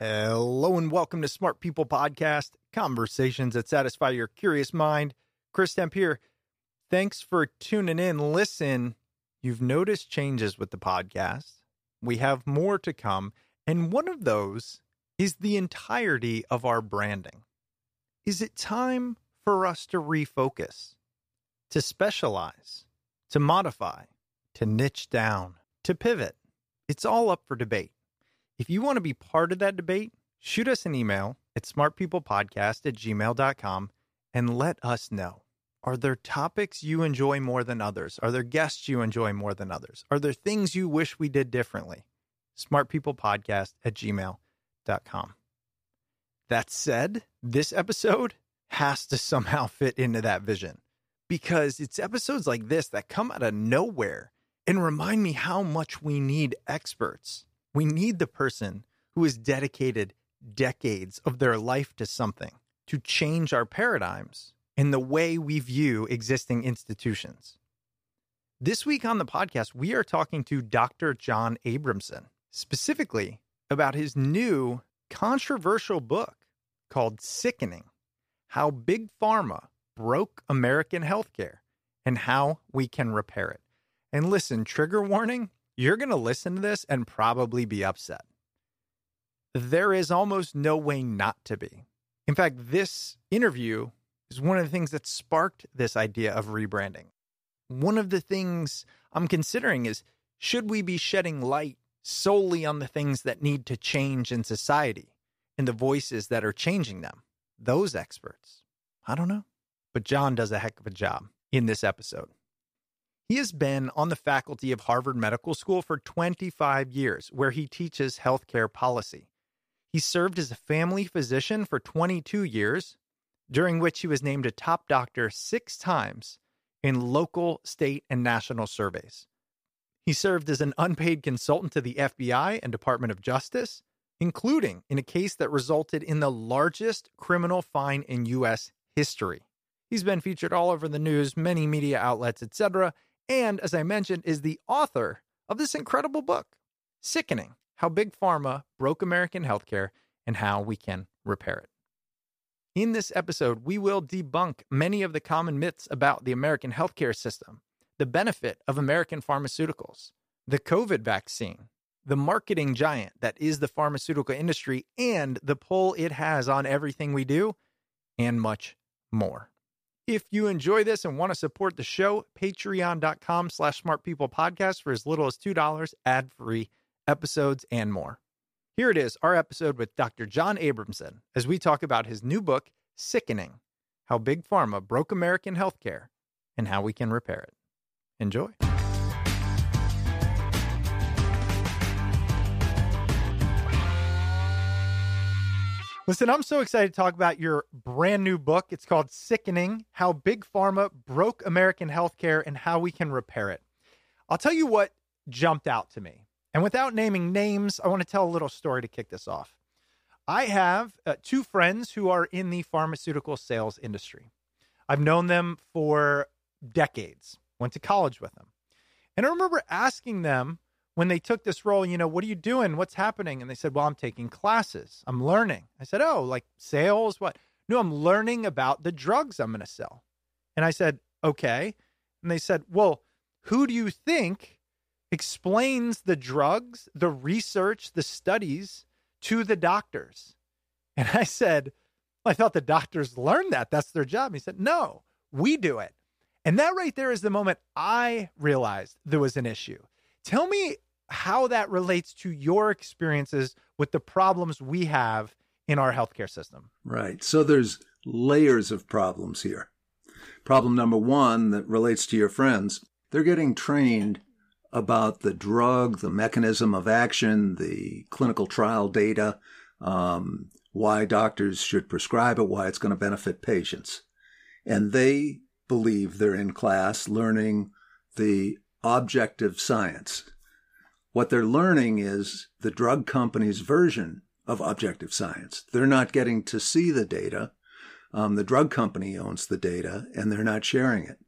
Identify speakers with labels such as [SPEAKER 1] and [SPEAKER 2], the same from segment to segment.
[SPEAKER 1] Hello and welcome to Smart People Podcast, conversations that satisfy your curious mind. Chris Stemp here. Thanks for tuning in. Listen, you've noticed changes with the podcast. We have more to come, and one of those is the entirety of our branding. Is it time for us to refocus, to specialize, to modify, to niche down, to pivot? It's all up for debate. If you want to be part of that debate, shoot us an email at smartpeoplepodcast at gmail.com and let us know. Are there topics you enjoy more than others? Are there guests you enjoy more than others? Are there things you wish we did differently? Smartpeoplepodcast at gmail.com. That said, this episode has to somehow fit into that vision because it's episodes like this that come out of nowhere and remind me how much we need experts. We need the person who has dedicated decades of their life to something to change our paradigms and the way we view existing institutions. This week on the podcast, we are talking to Dr. John Abramson, specifically about his new controversial book called Sickening How Big Pharma Broke American Healthcare and How We Can Repair It. And listen, trigger warning you're going to listen to this and probably be upset. There is almost no way not to be. In fact, this interview is one of the things that sparked this idea of rebranding. One of the things I'm considering is should we be shedding light solely on the things that need to change in society and the voices that are changing them? Those experts. I don't know. But John does a heck of a job in this episode. He has been on the faculty of Harvard Medical School for 25 years, where he teaches healthcare policy. He served as a family physician for 22 years, during which he was named a top doctor six times in local, state, and national surveys. He served as an unpaid consultant to the FBI and Department of Justice, including in a case that resulted in the largest criminal fine in U.S. history. He's been featured all over the news, many media outlets, etc., and as I mentioned, is the author of this incredible book, Sickening How Big Pharma Broke American Healthcare and How We Can Repair It. In this episode, we will debunk many of the common myths about the American healthcare system, the benefit of American pharmaceuticals, the COVID vaccine, the marketing giant that is the pharmaceutical industry, and the pull it has on everything we do, and much more. If you enjoy this and want to support the show, patreon.com slash smartpeoplepodcast for as little as $2 ad-free episodes, and more. Here it is, our episode with Dr. John Abramson, as we talk about his new book, Sickening How Big Pharma Broke American Healthcare and How We Can Repair It. Enjoy. Listen, I'm so excited to talk about your brand new book. It's called Sickening How Big Pharma Broke American Healthcare and How We Can Repair It. I'll tell you what jumped out to me. And without naming names, I want to tell a little story to kick this off. I have uh, two friends who are in the pharmaceutical sales industry. I've known them for decades, went to college with them. And I remember asking them when they took this role, you know, what are you doing? What's happening? And they said, well, I'm taking classes. I'm learning. I said, oh, like sales? What? No, I'm learning about the drugs I'm going to sell. And I said, okay. And they said, well, who do you think explains the drugs, the research, the studies to the doctors? And I said, I thought the doctors learned that. That's their job. He said, no, we do it. And that right there is the moment I realized there was an issue. Tell me how that relates to your experiences with the problems we have in our healthcare system.
[SPEAKER 2] Right. So there's layers of problems here. Problem number one that relates to your friends, they're getting trained about the drug, the mechanism of action, the clinical trial data, um, why doctors should prescribe it, why it's going to benefit patients. And they believe they're in class learning the objective science, what they're learning is the drug company's version of objective science. They're not getting to see the data. Um, the drug company owns the data and they're not sharing it.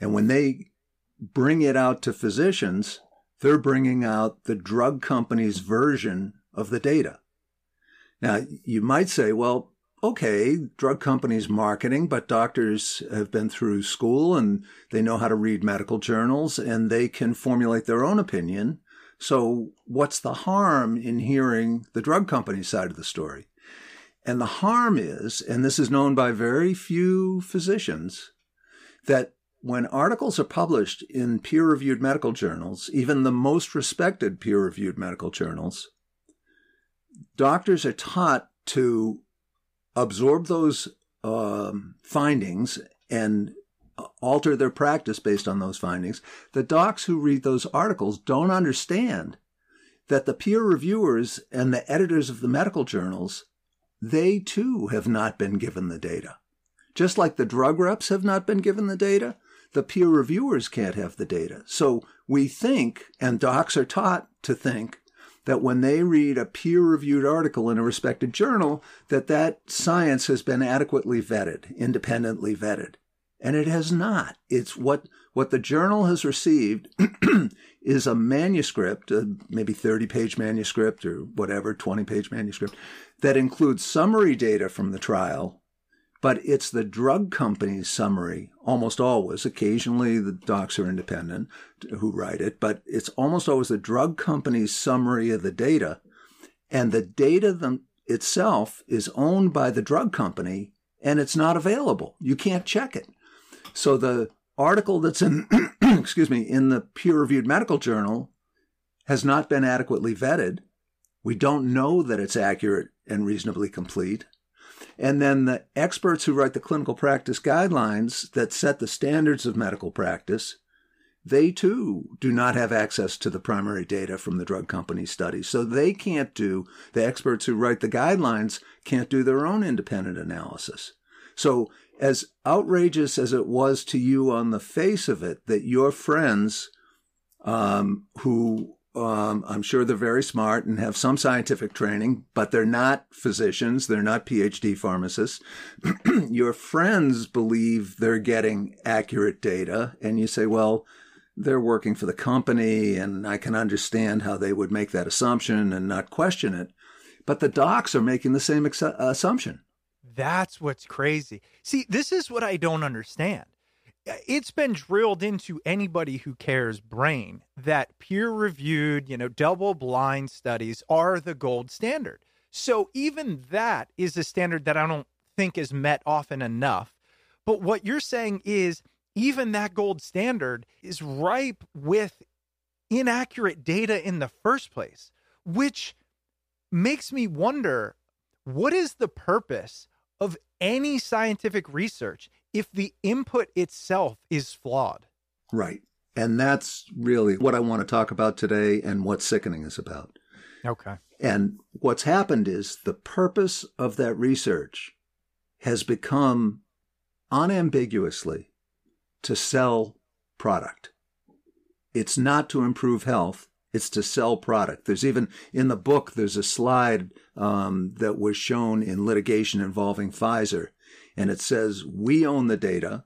[SPEAKER 2] And when they bring it out to physicians, they're bringing out the drug company's version of the data. Now, you might say, well, okay, drug companies marketing, but doctors have been through school and they know how to read medical journals and they can formulate their own opinion so, what's the harm in hearing the drug company side of the story? And the harm is, and this is known by very few physicians, that when articles are published in peer reviewed medical journals, even the most respected peer reviewed medical journals, doctors are taught to absorb those um, findings and alter their practice based on those findings. The docs who read those articles don't understand that the peer reviewers and the editors of the medical journals, they too have not been given the data. Just like the drug reps have not been given the data, the peer reviewers can't have the data. So we think, and docs are taught to think, that when they read a peer-reviewed article in a respected journal, that that science has been adequately vetted, independently vetted and it has not. It's what what the journal has received is a manuscript, a maybe 30 page manuscript or whatever, 20 page manuscript that includes summary data from the trial, but it's the drug company's summary almost always. Occasionally the docs are independent who write it, but it's almost always the drug company's summary of the data. And the data itself is owned by the drug company and it's not available. You can't check it. So the article that's in, excuse me, in the peer reviewed medical journal has not been adequately vetted. We don't know that it's accurate and reasonably complete. And then the experts who write the clinical practice guidelines that set the standards of medical practice, they too do not have access to the primary data from the drug company studies. So they can't do, the experts who write the guidelines can't do their own independent analysis. So as outrageous as it was to you on the face of it that your friends, um, who um, I'm sure they're very smart and have some scientific training, but they're not physicians, they're not PhD pharmacists. your friends believe they're getting accurate data, and you say, well, they're working for the company, and I can understand how they would make that assumption and not question it. But the docs are making the same ex- assumption.
[SPEAKER 1] That's what's crazy. See, this is what I don't understand. It's been drilled into anybody who cares brain that peer reviewed, you know, double blind studies are the gold standard. So even that is a standard that I don't think is met often enough. But what you're saying is even that gold standard is ripe with inaccurate data in the first place, which makes me wonder what is the purpose of any scientific research if the input itself is flawed?
[SPEAKER 2] Right. And that's really what I want to talk about today and what sickening is about.
[SPEAKER 1] Okay.
[SPEAKER 2] And what's happened is the purpose of that research has become unambiguously to sell product. It's not to improve health. It's to sell product. There's even in the book, there's a slide um, that was shown in litigation involving Pfizer. And it says, we own the data.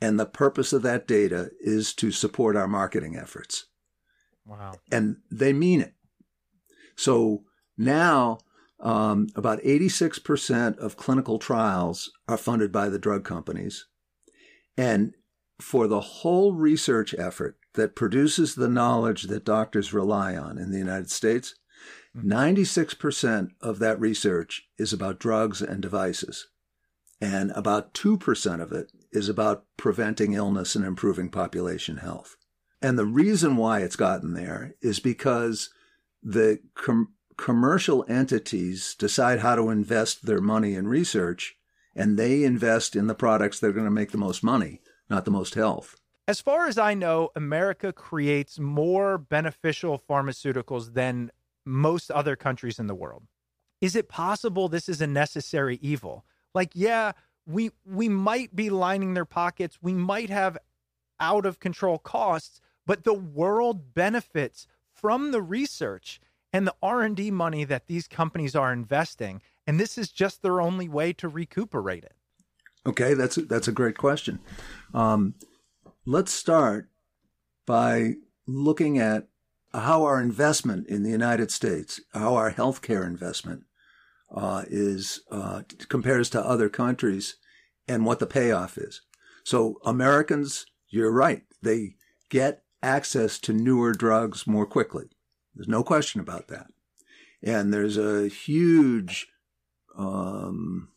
[SPEAKER 2] And the purpose of that data is to support our marketing efforts.
[SPEAKER 1] Wow.
[SPEAKER 2] And they mean it. So now, um, about 86% of clinical trials are funded by the drug companies. And for the whole research effort that produces the knowledge that doctors rely on in the United States, mm-hmm. 96% of that research is about drugs and devices. And about 2% of it is about preventing illness and improving population health. And the reason why it's gotten there is because the com- commercial entities decide how to invest their money in research, and they invest in the products that are going to make the most money, not the most health.
[SPEAKER 1] As far as I know, America creates more beneficial pharmaceuticals than most other countries in the world. Is it possible this is a necessary evil? Like, yeah, we we might be lining their pockets, we might have out of control costs, but the world benefits from the research and the R&D money that these companies are investing, and this is just their only way to recuperate it.
[SPEAKER 2] Okay, that's a, that's a great question. Um, let's start by looking at how our investment in the United States, how our healthcare investment uh, is uh, compares to other countries, and what the payoff is. So Americans, you're right, they get access to newer drugs more quickly. There's no question about that. And there's a huge um,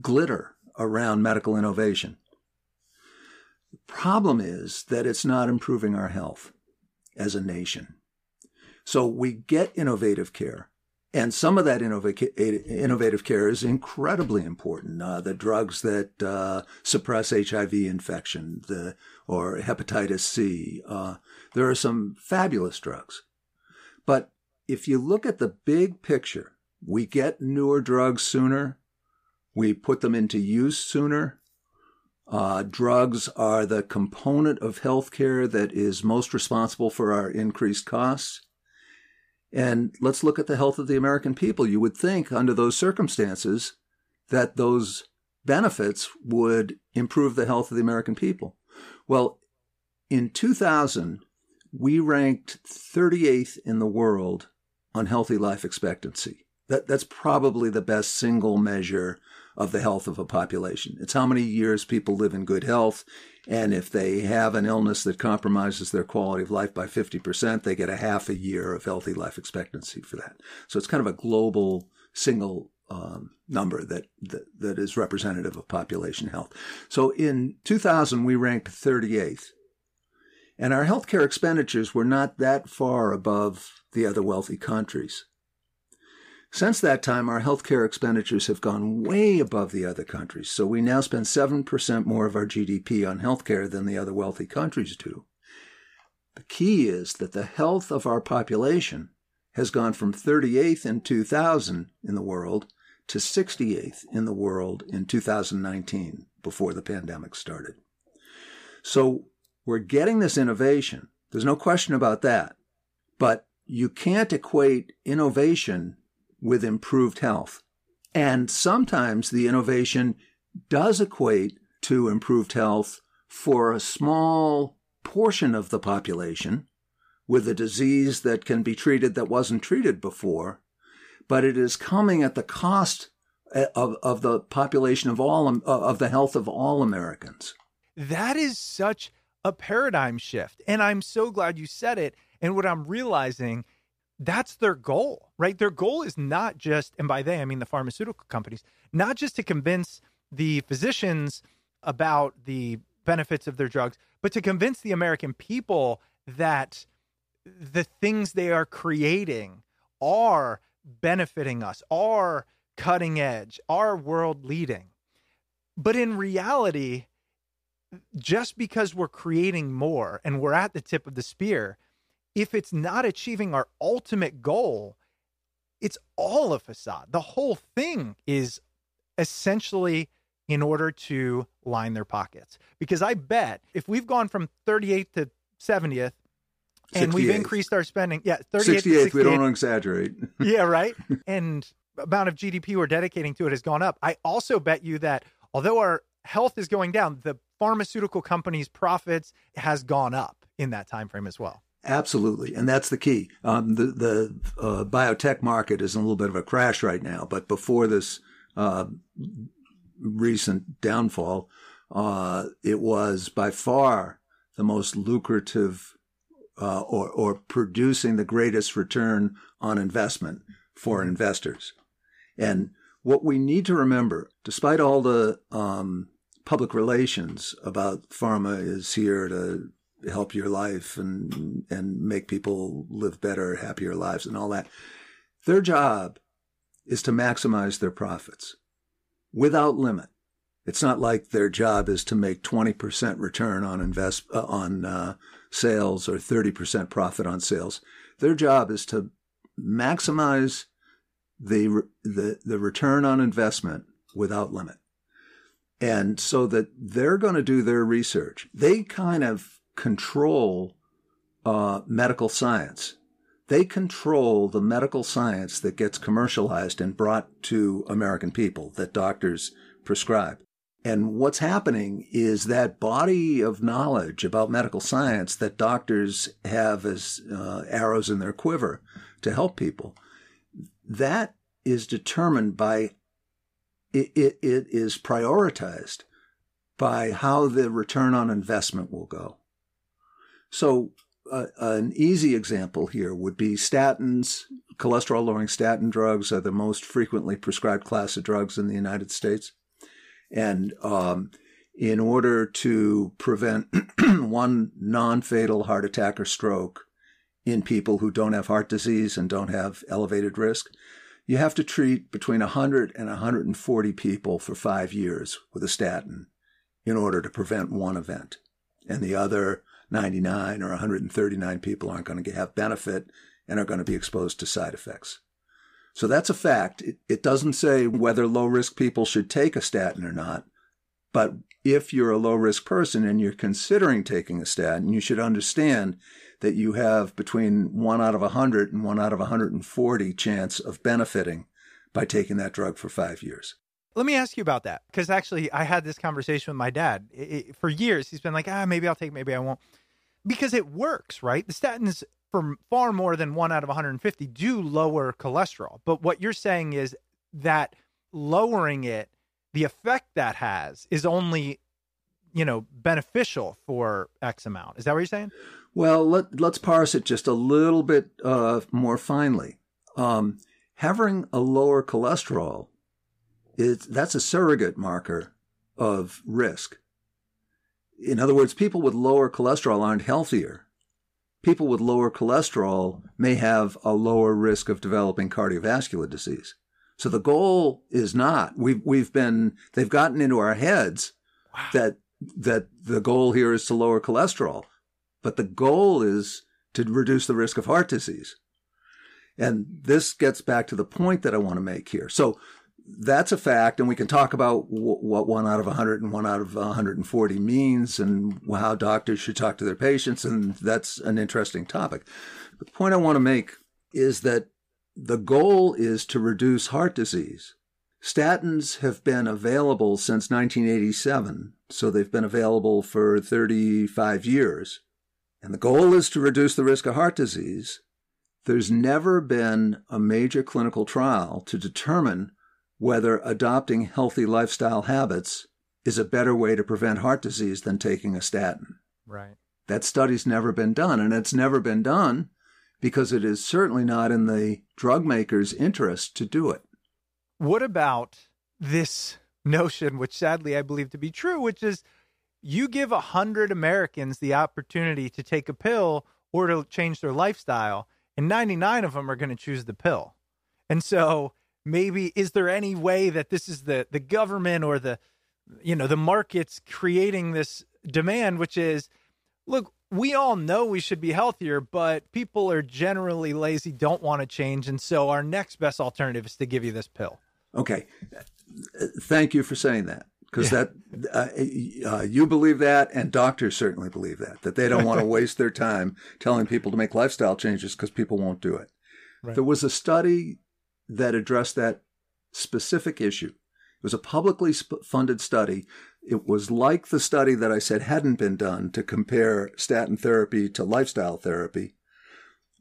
[SPEAKER 2] glitter around medical innovation. Problem is that it's not improving our health as a nation. So we get innovative care, and some of that innovative care is incredibly important. Uh, the drugs that uh, suppress HIV infection, the or hepatitis C. Uh, there are some fabulous drugs. But if you look at the big picture, we get newer drugs sooner, we put them into use sooner. Uh, drugs are the component of healthcare that is most responsible for our increased costs. And let's look at the health of the American people. You would think, under those circumstances, that those benefits would improve the health of the American people. Well, in 2000, we ranked 38th in the world on healthy life expectancy. That, that's probably the best single measure of the health of a population. It's how many years people live in good health. And if they have an illness that compromises their quality of life by 50%, they get a half a year of healthy life expectancy for that. So it's kind of a global single um, number that, that, that is representative of population health. So in 2000, we ranked 38th. And our healthcare expenditures were not that far above the other wealthy countries. Since that time, our healthcare expenditures have gone way above the other countries. So we now spend 7% more of our GDP on healthcare than the other wealthy countries do. The key is that the health of our population has gone from 38th in 2000 in the world to 68th in the world in 2019 before the pandemic started. So we're getting this innovation. There's no question about that. But you can't equate innovation with improved health. And sometimes the innovation does equate to improved health for a small portion of the population with a disease that can be treated that wasn't treated before, but it is coming at the cost eh, of, of the population of all of the health of all Americans.
[SPEAKER 1] That is such a paradigm shift. And I'm so glad you said it. And what I'm realizing, that's their goal, right? Their goal is not just, and by they, I mean the pharmaceutical companies, not just to convince the physicians about the benefits of their drugs, but to convince the American people that the things they are creating are benefiting us, are cutting edge, are world leading. But in reality, just because we're creating more and we're at the tip of the spear, if it's not achieving our ultimate goal, it's all a facade. The whole thing is essentially in order to line their pockets. Because I bet if we've gone from 38th to 70th and we've increased our spending, yeah, 38th to
[SPEAKER 2] 68th, we don't
[SPEAKER 1] 68th,
[SPEAKER 2] exaggerate.
[SPEAKER 1] yeah, right. and amount of GDP we're dedicating to it has gone up. I also bet you that although our health is going down, the pharmaceutical companies' profits has gone up in that time frame as well.
[SPEAKER 2] Absolutely, and that's the key. Um, the the uh, biotech market is in a little bit of a crash right now, but before this uh, recent downfall, uh, it was by far the most lucrative uh, or or producing the greatest return on investment for investors. And what we need to remember, despite all the um, public relations about pharma is here to help your life and and make people live better, happier lives and all that. Their job is to maximize their profits without limit. It's not like their job is to make 20% return on invest uh, on uh, sales or 30% profit on sales. Their job is to maximize the the the return on investment without limit. And so that they're going to do their research. They kind of control uh, medical science. They control the medical science that gets commercialized and brought to American people that doctors prescribe. And what's happening is that body of knowledge about medical science that doctors have as uh, arrows in their quiver to help people, that is determined by, it, it, it is prioritized by how the return on investment will go. So, uh, an easy example here would be statins. Cholesterol lowering statin drugs are the most frequently prescribed class of drugs in the United States. And um, in order to prevent one non fatal heart attack or stroke in people who don't have heart disease and don't have elevated risk, you have to treat between 100 and 140 people for five years with a statin in order to prevent one event. And the other 99 or 139 people aren't going to have benefit and are going to be exposed to side effects. So that's a fact. It, it doesn't say whether low risk people should take a statin or not. But if you're a low risk person and you're considering taking a statin, you should understand that you have between one out of 100 and one out of 140 chance of benefiting by taking that drug for five years.
[SPEAKER 1] Let me ask you about that because actually, I had this conversation with my dad. I- I- for years, he's been like, ah, maybe I'll take, maybe I won't, because it works, right? The statins, for far more than one out of 150, do lower cholesterol. But what you're saying is that lowering it, the effect that has is only, you know, beneficial for X amount. Is that what you're saying?
[SPEAKER 2] Well, let, let's parse it just a little bit uh, more finely. Um, having a lower cholesterol is that's a surrogate marker of risk. In other words, people with lower cholesterol aren't healthier. People with lower cholesterol may have a lower risk of developing cardiovascular disease. So the goal is not we've we've been they've gotten into our heads that that the goal here is to lower cholesterol, but the goal is to reduce the risk of heart disease. And this gets back to the point that I want to make here. So that's a fact, and we can talk about w- what one out of 100 and one out of 140 means and how doctors should talk to their patients, and that's an interesting topic. The point I want to make is that the goal is to reduce heart disease. Statins have been available since 1987, so they've been available for 35 years. And the goal is to reduce the risk of heart disease. There's never been a major clinical trial to determine whether adopting healthy lifestyle habits is a better way to prevent heart disease than taking a statin.
[SPEAKER 1] Right.
[SPEAKER 2] That study's never been done, and it's never been done because it is certainly not in the drug maker's interest to do it.
[SPEAKER 1] What about this notion, which sadly I believe to be true, which is you give a hundred Americans the opportunity to take a pill or to change their lifestyle, and 99 of them are going to choose the pill. And so maybe is there any way that this is the the government or the you know the markets creating this demand which is look we all know we should be healthier but people are generally lazy don't want to change and so our next best alternative is to give you this pill
[SPEAKER 2] Okay. Thank you for saying that because that uh, uh, you believe that, and doctors certainly believe that that they don't want to waste their time telling people to make lifestyle changes because people won't do it.
[SPEAKER 1] Right.
[SPEAKER 2] There was a study that addressed that specific issue. It was a publicly sp- funded study. It was like the study that I said hadn't been done to compare statin therapy to lifestyle therapy.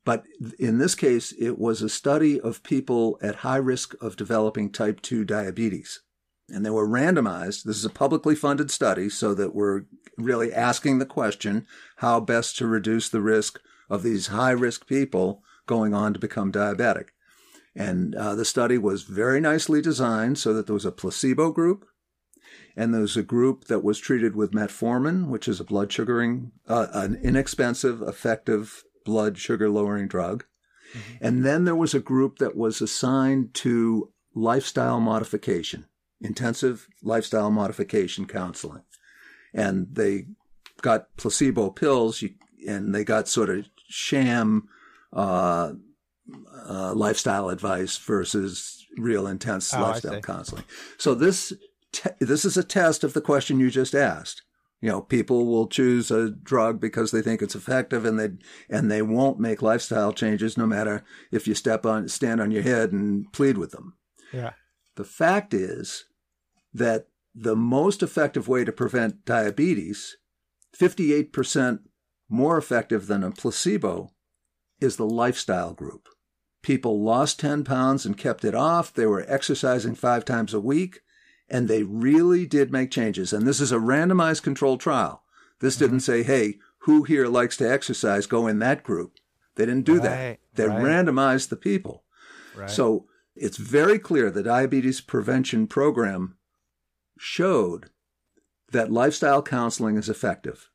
[SPEAKER 2] But in this case, it was a study of people at high risk of developing type 2 diabetes. And they were randomized. This is a publicly funded study, so that we're really asking the question how best to reduce the risk of these high risk people going on to become diabetic. And uh, the study was very nicely designed so that there was a placebo group, and there was a group that was treated with metformin, which is a blood sugaring, uh, an inexpensive, effective blood sugar lowering drug. And then there was a group that was assigned to lifestyle modification, intensive lifestyle modification counseling. And they got placebo pills and they got sort of sham uh, uh, lifestyle advice versus real intense
[SPEAKER 1] Oh,
[SPEAKER 2] lifestyle counseling. So this te- this is a test of the question you just asked. You know, people will choose a drug because they think it's effective, and they and they won't make lifestyle changes no matter if you step on stand on your head and plead with them.
[SPEAKER 1] yeah
[SPEAKER 2] The fact is that the most effective way to prevent diabetes, 58% more effective than a placebo, is the lifestyle group. People lost 10 pounds and kept it off. They were exercising five times a week, and they really did make changes. And this is a randomized controlled trial. This mm-hmm. didn't say, hey, who here likes to exercise? Go in that group. They didn't do that. They
[SPEAKER 1] right.
[SPEAKER 2] randomized the people.
[SPEAKER 1] right
[SPEAKER 2] So it's very clear the diabetes prevention program showed that lifestyle counseling is effective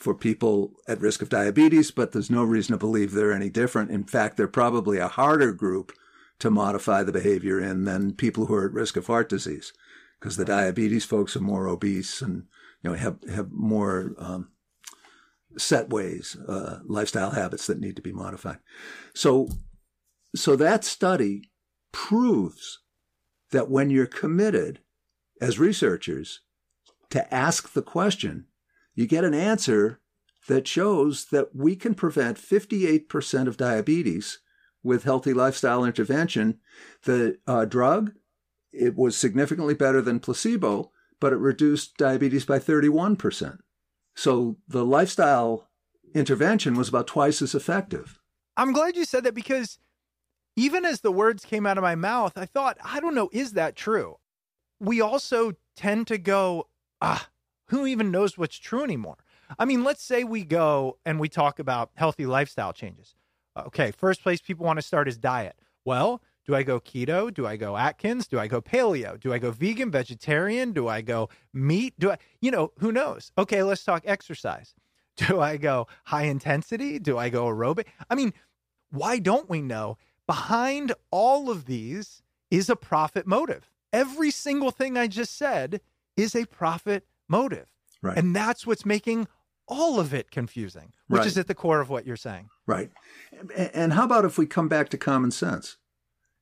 [SPEAKER 2] for people at risk of diabetes, but there's no reason to believe they're any different. In fact, they're probably a harder group to modify the behavior in than people who are at risk of heart disease, because the diabetes folks are more obese and you know have have more um, set ways, uh, lifestyle habits that need to be modified. So so that study proves that when you're committed as researchers to ask the question, you get an answer that shows that we can prevent 58% of diabetes with healthy lifestyle intervention. The uh, drug, it was significantly better than placebo, but it reduced diabetes by 31%. So the lifestyle intervention was about twice as effective.
[SPEAKER 1] I'm glad you said that because even as the words came out of my mouth, I thought, I don't know, is that true? We also tend to go, ah, who even knows what's true anymore? I mean, let's say we go and we talk about healthy lifestyle changes. Uh, okay, first place people want to start is diet. Well, do I go keto? Do I go Atkins? Do I go paleo? Do I go vegan, vegetarian? Do I go meat? Do I, you know, who knows? Okay, let's talk exercise. Do I go high intensity? Do I go aerobic? I mean, why don't we know? Behind all of these is a profit motive. Every single thing I just said is a profit motive.
[SPEAKER 2] Right.
[SPEAKER 1] And that's what's making all of it confusing, which
[SPEAKER 2] Right.
[SPEAKER 1] is at the core of what you're saying.
[SPEAKER 2] Right. And how about if we come back to common sense?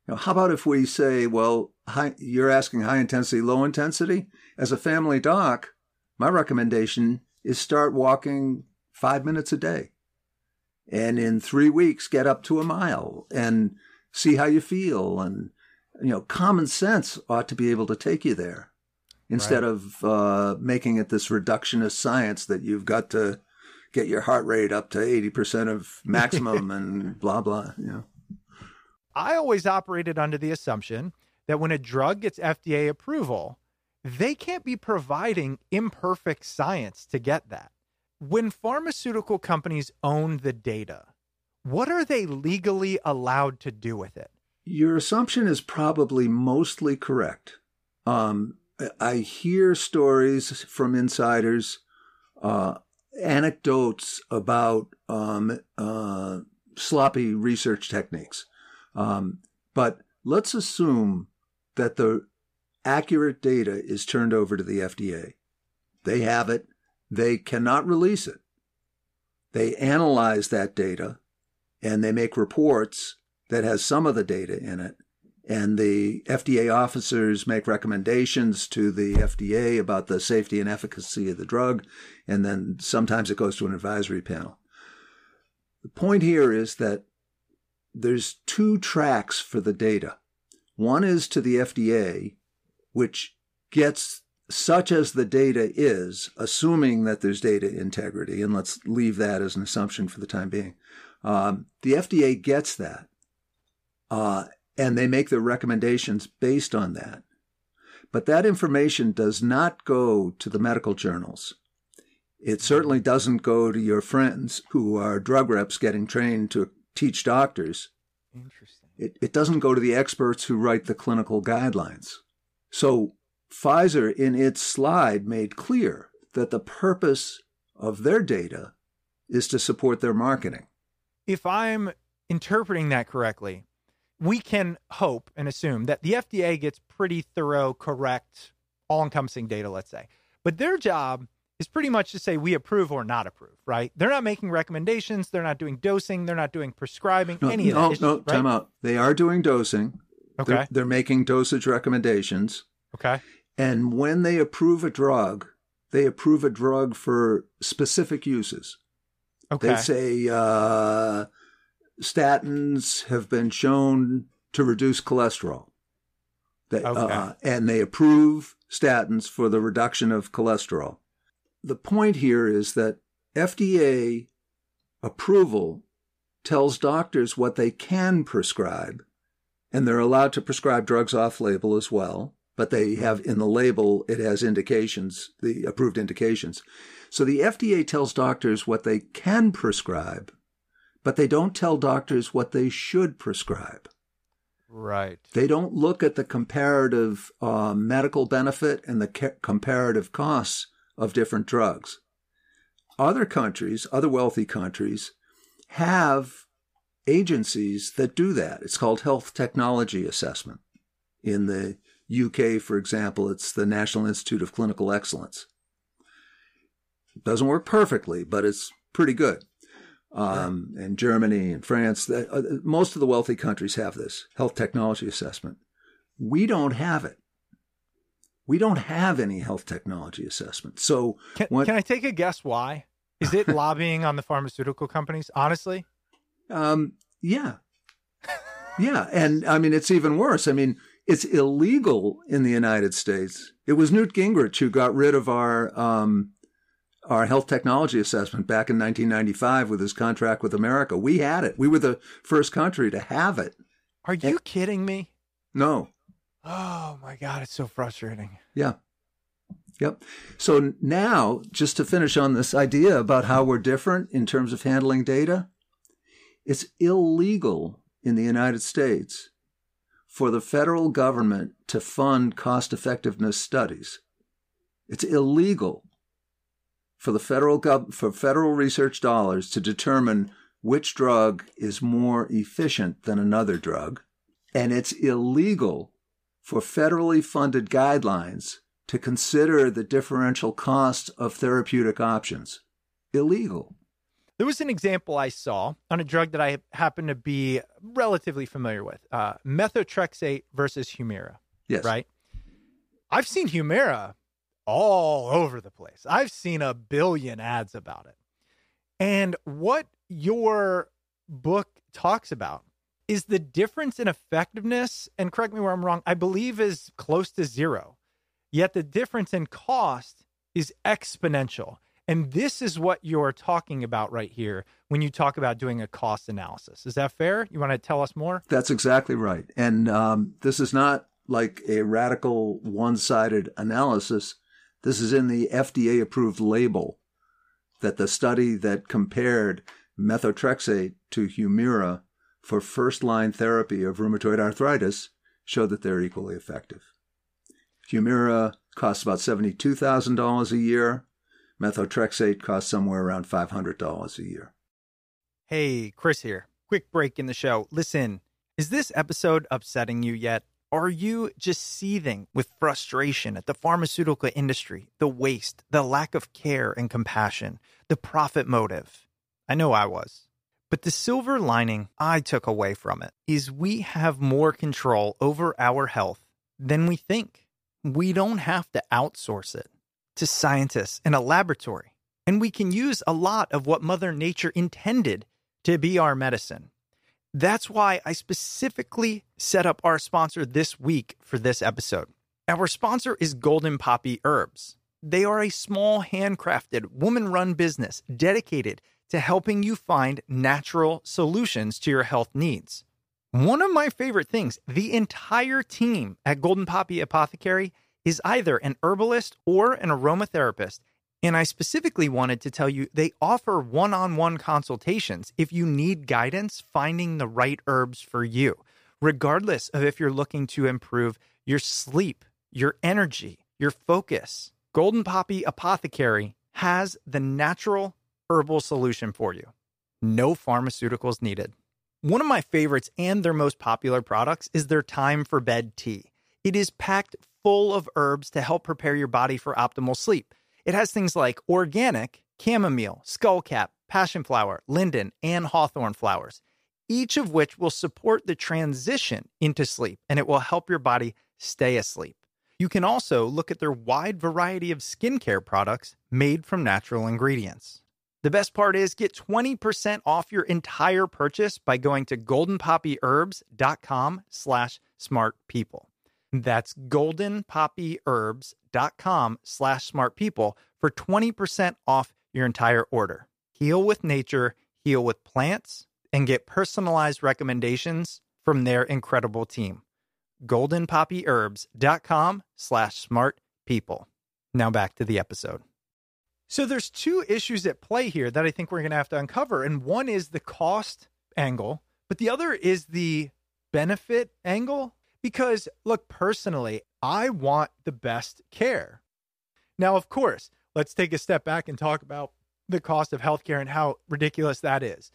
[SPEAKER 2] You know, how about if we say, well, high, you're asking high intensity, low intensity? As a family doc, my recommendation is start walking five minutes a day. And in three weeks, get up to a mile and see how you feel. And, you know, common sense ought to be able to take you there instead
[SPEAKER 1] Right.
[SPEAKER 2] of uh, making it this reductionist science that you've got to get your heart rate up to 80% of maximum and blah, blah, you know.
[SPEAKER 1] I always operated under the assumption that when a drug gets FDA approval, they can't be providing imperfect science to get that. When pharmaceutical companies own the data, what are they legally allowed to do with it?
[SPEAKER 2] Your assumption is probably mostly correct. Um, I hear stories from insiders uh, anecdotes about um, uh, sloppy research techniques. Um, but let's assume that the accurate data is turned over to the FDA. They have it. They cannot release it. They analyze that data and they make reports that has some of the data in it. And the FDA officers make recommendations to the FDA about the safety and efficacy of the drug. And then sometimes it goes to an advisory panel. The point here is that there's two tracks for the data. One is to the FDA, which gets such as the data is, assuming that there's data integrity, and let's leave that as an assumption for the time being. Um, the FDA gets that, uh, and they make their recommendations based on that. But that information does not go to the medical journals. It certainly doesn't go to your friends who are drug reps getting trained to teach doctors.
[SPEAKER 1] Interesting.
[SPEAKER 2] It, it doesn't go to the experts who write the clinical guidelines. So Pfizer, in its slide, made clear that the purpose of their data is to support their marketing.
[SPEAKER 1] If I'm interpreting that correctly, we can hope and assume that the FDA gets pretty thorough, correct, all encompassing data, let's say. But their job is pretty much to say we approve or not approve, right? They're not making recommendations. They're not doing dosing. They're not doing prescribing,
[SPEAKER 2] No,
[SPEAKER 1] any of
[SPEAKER 2] no,
[SPEAKER 1] that. It's
[SPEAKER 2] no,
[SPEAKER 1] right?
[SPEAKER 2] time out. They are doing dosing.
[SPEAKER 1] Okay.
[SPEAKER 2] They're, they're making dosage recommendations.
[SPEAKER 1] Okay.
[SPEAKER 2] And when they approve a drug, they approve a drug for specific uses.
[SPEAKER 1] Okay.
[SPEAKER 2] They say uh, statins have been shown to reduce cholesterol. They,
[SPEAKER 1] Okay.
[SPEAKER 2] uh, and they approve statins for the reduction of cholesterol. The point here is that FDA approval tells doctors what they can prescribe, and they're allowed to prescribe drugs off label as well. But they have in the label, it has indications, the approved indications. So the FDA tells doctors what they can prescribe, but they don't tell doctors what they should prescribe.
[SPEAKER 1] right.
[SPEAKER 2] They don't look at the comparative uh, medical benefit and the ca- comparative costs of different drugs. Other countries, other wealthy countries, have agencies that do that. It's called health technology assessment. In the UK, for example, it's the National Institute of Clinical Excellence. It doesn't work perfectly, but it's pretty good. Um, and Germany and France, the, uh, most of the wealthy countries have this health technology assessment. We don't have it. We don't have any health technology assessment. So
[SPEAKER 1] Can,
[SPEAKER 2] when-
[SPEAKER 1] can I take a guess why? Is it lobbying on the pharmaceutical companies? Honestly,
[SPEAKER 2] Um, yeah. Yeah. And I mean, it's even worse. I mean, it's illegal in the United States. It was Newt Gingrich who got rid of our, um, our health technology assessment back in 1995 with his contract with America. We had it. We were the first country to have it.
[SPEAKER 1] are you kidding me?
[SPEAKER 2] No.
[SPEAKER 1] Oh my god, it's so frustrating.
[SPEAKER 2] Yeah. Yep. So now, just to finish on this idea about how we're different in terms of handling data, it's illegal in the United States for the federal government to fund cost effectiveness studies. It's illegal for the federal gov- for federal research dollars to determine which drug is more efficient than another drug, and it's illegal for federally funded guidelines to consider the differential cost of therapeutic options. Illegal.
[SPEAKER 1] There was an example I saw on a drug that I happen to be relatively familiar with uh, methotrexate versus Humira,
[SPEAKER 2] Yes.
[SPEAKER 1] right? I've seen Humira all over the place. I've seen a billion ads about it. And what your book talks about is the difference in effectiveness, and correct me where I'm wrong, I believe is close to zero. Yet the difference in cost is exponential. And this is what you're talking about right here when you talk about doing a cost analysis. Is that fair? You want to tell us more?
[SPEAKER 2] That's exactly right. And um, this is not like a radical one sided analysis. This is in the FDA approved label that the study that compared methotrexate to Humira for first line therapy of rheumatoid arthritis showed that they're equally effective. Humira costs about $72,000 a year. Methotrexate costs somewhere around $500 a year.
[SPEAKER 1] Hey, Chris here. Quick break in the show. Listen, is this episode upsetting you yet? Are you just seething with frustration at the pharmaceutical industry, the waste, the lack of care and compassion, the profit motive? I know I was. But the silver lining I took away from it is we have more control over our health than we think. We don't have to outsource it to scientists in a laboratory. And we can use a lot of what Mother Nature intended to be our medicine. That's why I specifically set up our sponsor this week for this episode. Our sponsor is Golden Poppy Herbs. They are a small, handcrafted, woman run business dedicated to helping you find natural solutions to your health needs. One of my favorite things the entire team at Golden Poppy Apothecary is either an herbalist or an aromatherapist. And I specifically wanted to tell you they offer one on one consultations if you need guidance finding the right herbs for you, regardless of if you're looking to improve your sleep, your energy, your focus. Golden Poppy Apothecary has the natural herbal solution for you. No pharmaceuticals needed. One of my favorites and their most popular products is their Time for Bed tea. It is packed full of herbs to help prepare your body for optimal sleep. It has things like organic, chamomile, skullcap, passion flower, linden, and hawthorn flowers, each of which will support the transition into sleep and it will help your body stay asleep. You can also look at their wide variety of skincare products made from natural ingredients. The best part is get 20% off your entire purchase by going to goldenpoppyherbs.com slash smartpeople. That's goldenpoppyherbs.com slash smartpeople for 20% off your entire order. Heal with nature, heal with plants, and get personalized recommendations from their incredible team. goldenpoppyherbs.com slash smartpeople. Now back to the episode. So there's two issues at play here that I think we're going to have to uncover. And one is the cost angle, but the other is the benefit angle. Because, look, personally, I want the best care. Now, of course, let's take a step back and talk about the cost of healthcare and how ridiculous that is.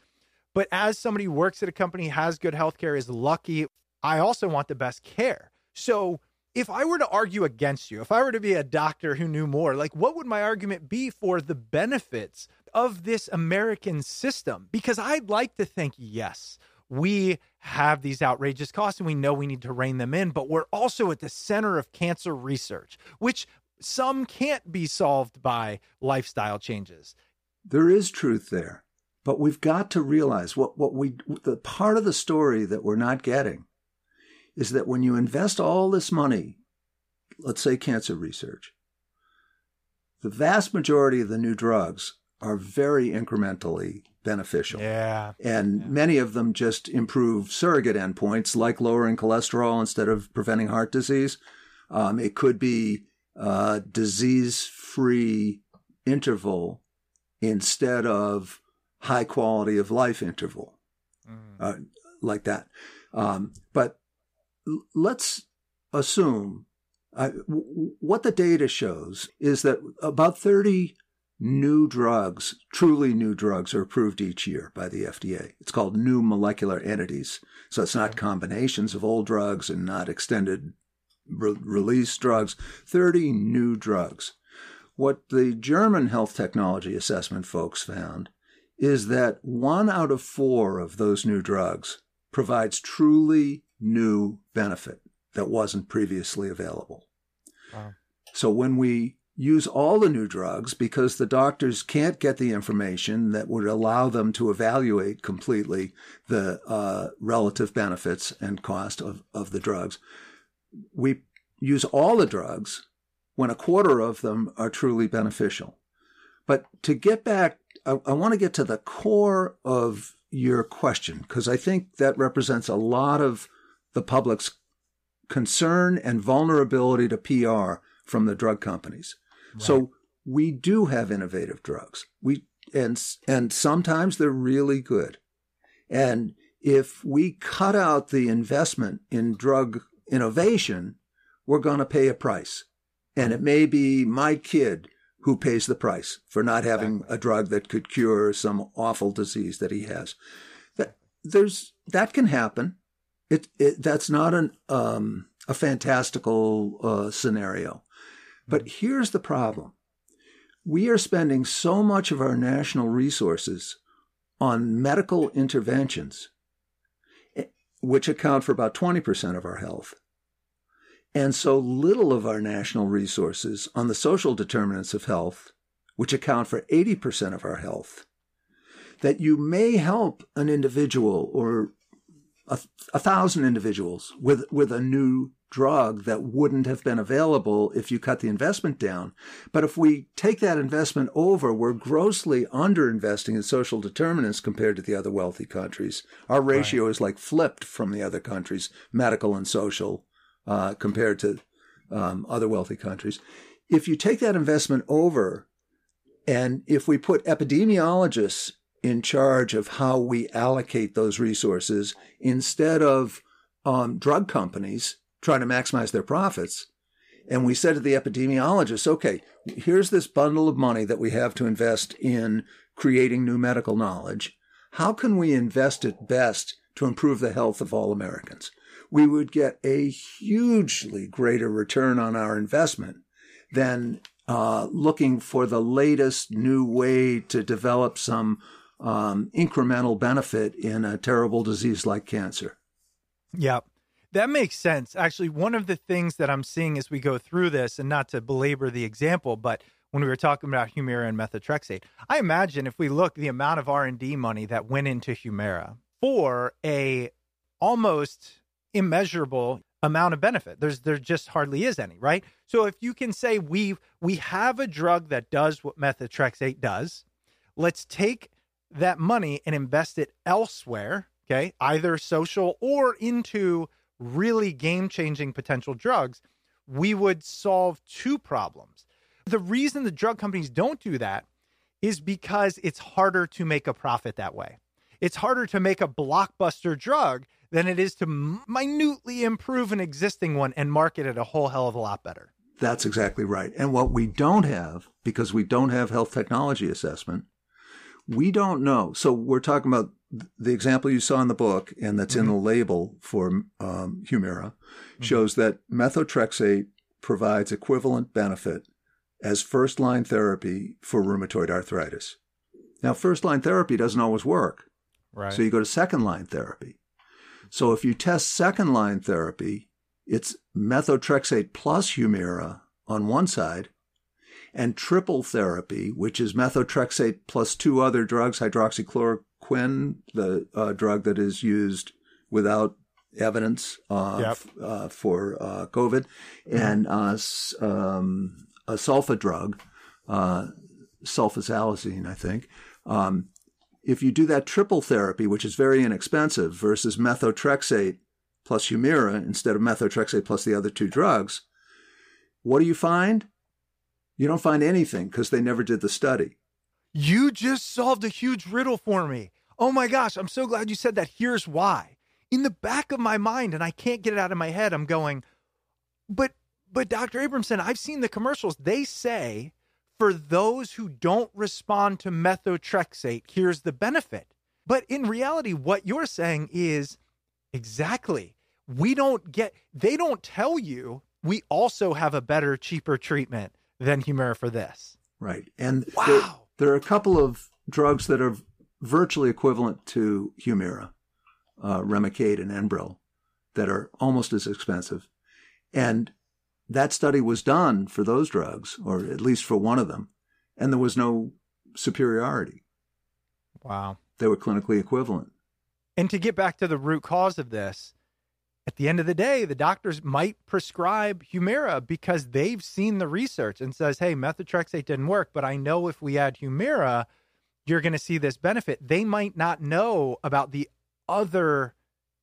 [SPEAKER 1] But as somebody who works at a company, has good healthcare, is lucky, I also want the best care. So if I were to argue against you, if I were to be a doctor who knew more, like what would my argument be for the benefits of this American system? Because I'd like to think, yes, we have these outrageous costs and we know we need to rein them in, but we're also at the center of cancer research, which some can't be solved by lifestyle changes.
[SPEAKER 2] There is truth there, but we've got to realize what, what we, the part of the story that we're not getting is that when you invest all this money, let's say cancer research, the vast majority of the new drugs are very incrementally beneficial.
[SPEAKER 1] Yeah.
[SPEAKER 2] And
[SPEAKER 1] yeah.
[SPEAKER 2] many of them just improve surrogate endpoints like lowering cholesterol instead of preventing heart disease. Um, it could be uh, disease free interval instead of high quality of life interval, mm. uh, like that. Um, but let's assume uh, w- what the data shows is that about 30 new drugs, truly new drugs, are approved each year by the FDA. It's called new molecular entities. So it's not combinations of old drugs and not extended re- release drugs. 30 new drugs. What the German health technology assessment folks found is that one out of four of those new drugs provides truly new benefit that wasn't previously available. Wow. So when we use all the new drugs because the doctors can't get the information that would allow them to evaluate completely the uh, relative benefits and cost of, of the drugs. We use all the drugs when a quarter of them are truly beneficial. But to get back, I, I want to get to the core of your question because I think that represents a lot of the public's concern and vulnerability to PR from the drug companies. So we do have innovative drugs. We and and sometimes they're really good. And if we cut out the investment in drug innovation, we're going to pay a price. And it may be my kid who pays the price for not having exactly. a drug that could cure some awful disease that he has. That there's that can happen. It, it that's not an um, a fantastical uh, scenario. But here's the problem: we are spending so much of our national resources on medical interventions, eh, which account for about twenty percent of our health and so little of our national resources on the social determinants of health, which account for 80% of our health, that you may help an individual or a, a, thousand individuals with, with a new drug that wouldn't have been available if you cut the investment down. But if we take that investment over, we're grossly underinvesting in social determinants compared to the other wealthy countries. Our ratio right. is like flipped from the other countries, medical and social uh, compared to um, other wealthy countries. If you take that investment over, and if we put epidemiologists in charge of how we allocate those resources instead of um, drug companies trying to maximize their profits, and we said to the epidemiologists, okay, here's this bundle of money that we have to invest in creating new medical knowledge. How can we invest it best to improve the health of all Americans? we would get a hugely greater return on our investment than uh, looking for the latest new way to develop some um, incremental benefit in a terrible disease like cancer.
[SPEAKER 1] Yeah, that makes sense. Actually, one of the things that I'm seeing as we go through this, and not to belabor the example, but when we were talking about Humira and methotrexate, I imagine if we look the amount of R and D money that went into Humira for a almost immeasurable amount of benefit. There's there just hardly is any, right? So if you can say we we have a drug that does what methotrexate does, let's take that money and invest it elsewhere, okay? Either social or into really game-changing potential drugs, we would solve two problems. The reason the drug companies don't do that is because it's harder to make a profit that way. It's harder to make a blockbuster drug than it is to minutely improve an existing one and market it a whole hell of a lot better.
[SPEAKER 2] That's exactly right. And what we don't have, because we don't have health technology assessment, we don't know. So we're talking about the example you saw in the book and that's mm-hmm. in the mm-hmm. label for um, Humira mm-hmm. shows that methotrexate provides equivalent benefit as first line therapy for rheumatoid arthritis. Now, first line therapy doesn't always work. Right. So you go to second line therapy. So if you test second line therapy, it's methotrexate plus Humira on one side, and triple therapy, which is methotrexate plus two other drugs, hydroxychloroquine, the uh, drug that is used without evidence uh, yep. f- uh, for uh, COVID, mm-hmm. and uh, um, a sulfa drug, uh, sulfasalazine, I think. Um, if you do that triple therapy, which is very inexpensive, versus methotrexate plus Humira instead of methotrexate plus the other two drugs, what do you find? You don't find anything because they never did the study.
[SPEAKER 1] You just solved a huge riddle for me. Oh my gosh, I'm so glad you said that. Here's why. In the back of my mind, and I can't get it out of my head, I'm going, but but Dr. Abramson, I've seen the commercials. They say for those who don't respond to methotrexate, here's the benefit. But in reality, what you're saying is exactly. We don't get, they don't tell you we also have a better, cheaper treatment than Humira for this.
[SPEAKER 2] Right. And wow. there, there are a couple of drugs that are virtually equivalent to Humira, uh, Remicade and Enbrel, that are almost as expensive. And that study was done for those drugs, or at least for one of them, and there was no superiority.
[SPEAKER 1] Wow.
[SPEAKER 2] They were clinically equivalent.
[SPEAKER 1] And to get back to the root cause of this, at the end of the day, the doctors might prescribe Humira because they've seen the research and says, hey, methotrexate didn't work, but I know if we add Humira, you're going to see this benefit. They might not know about the other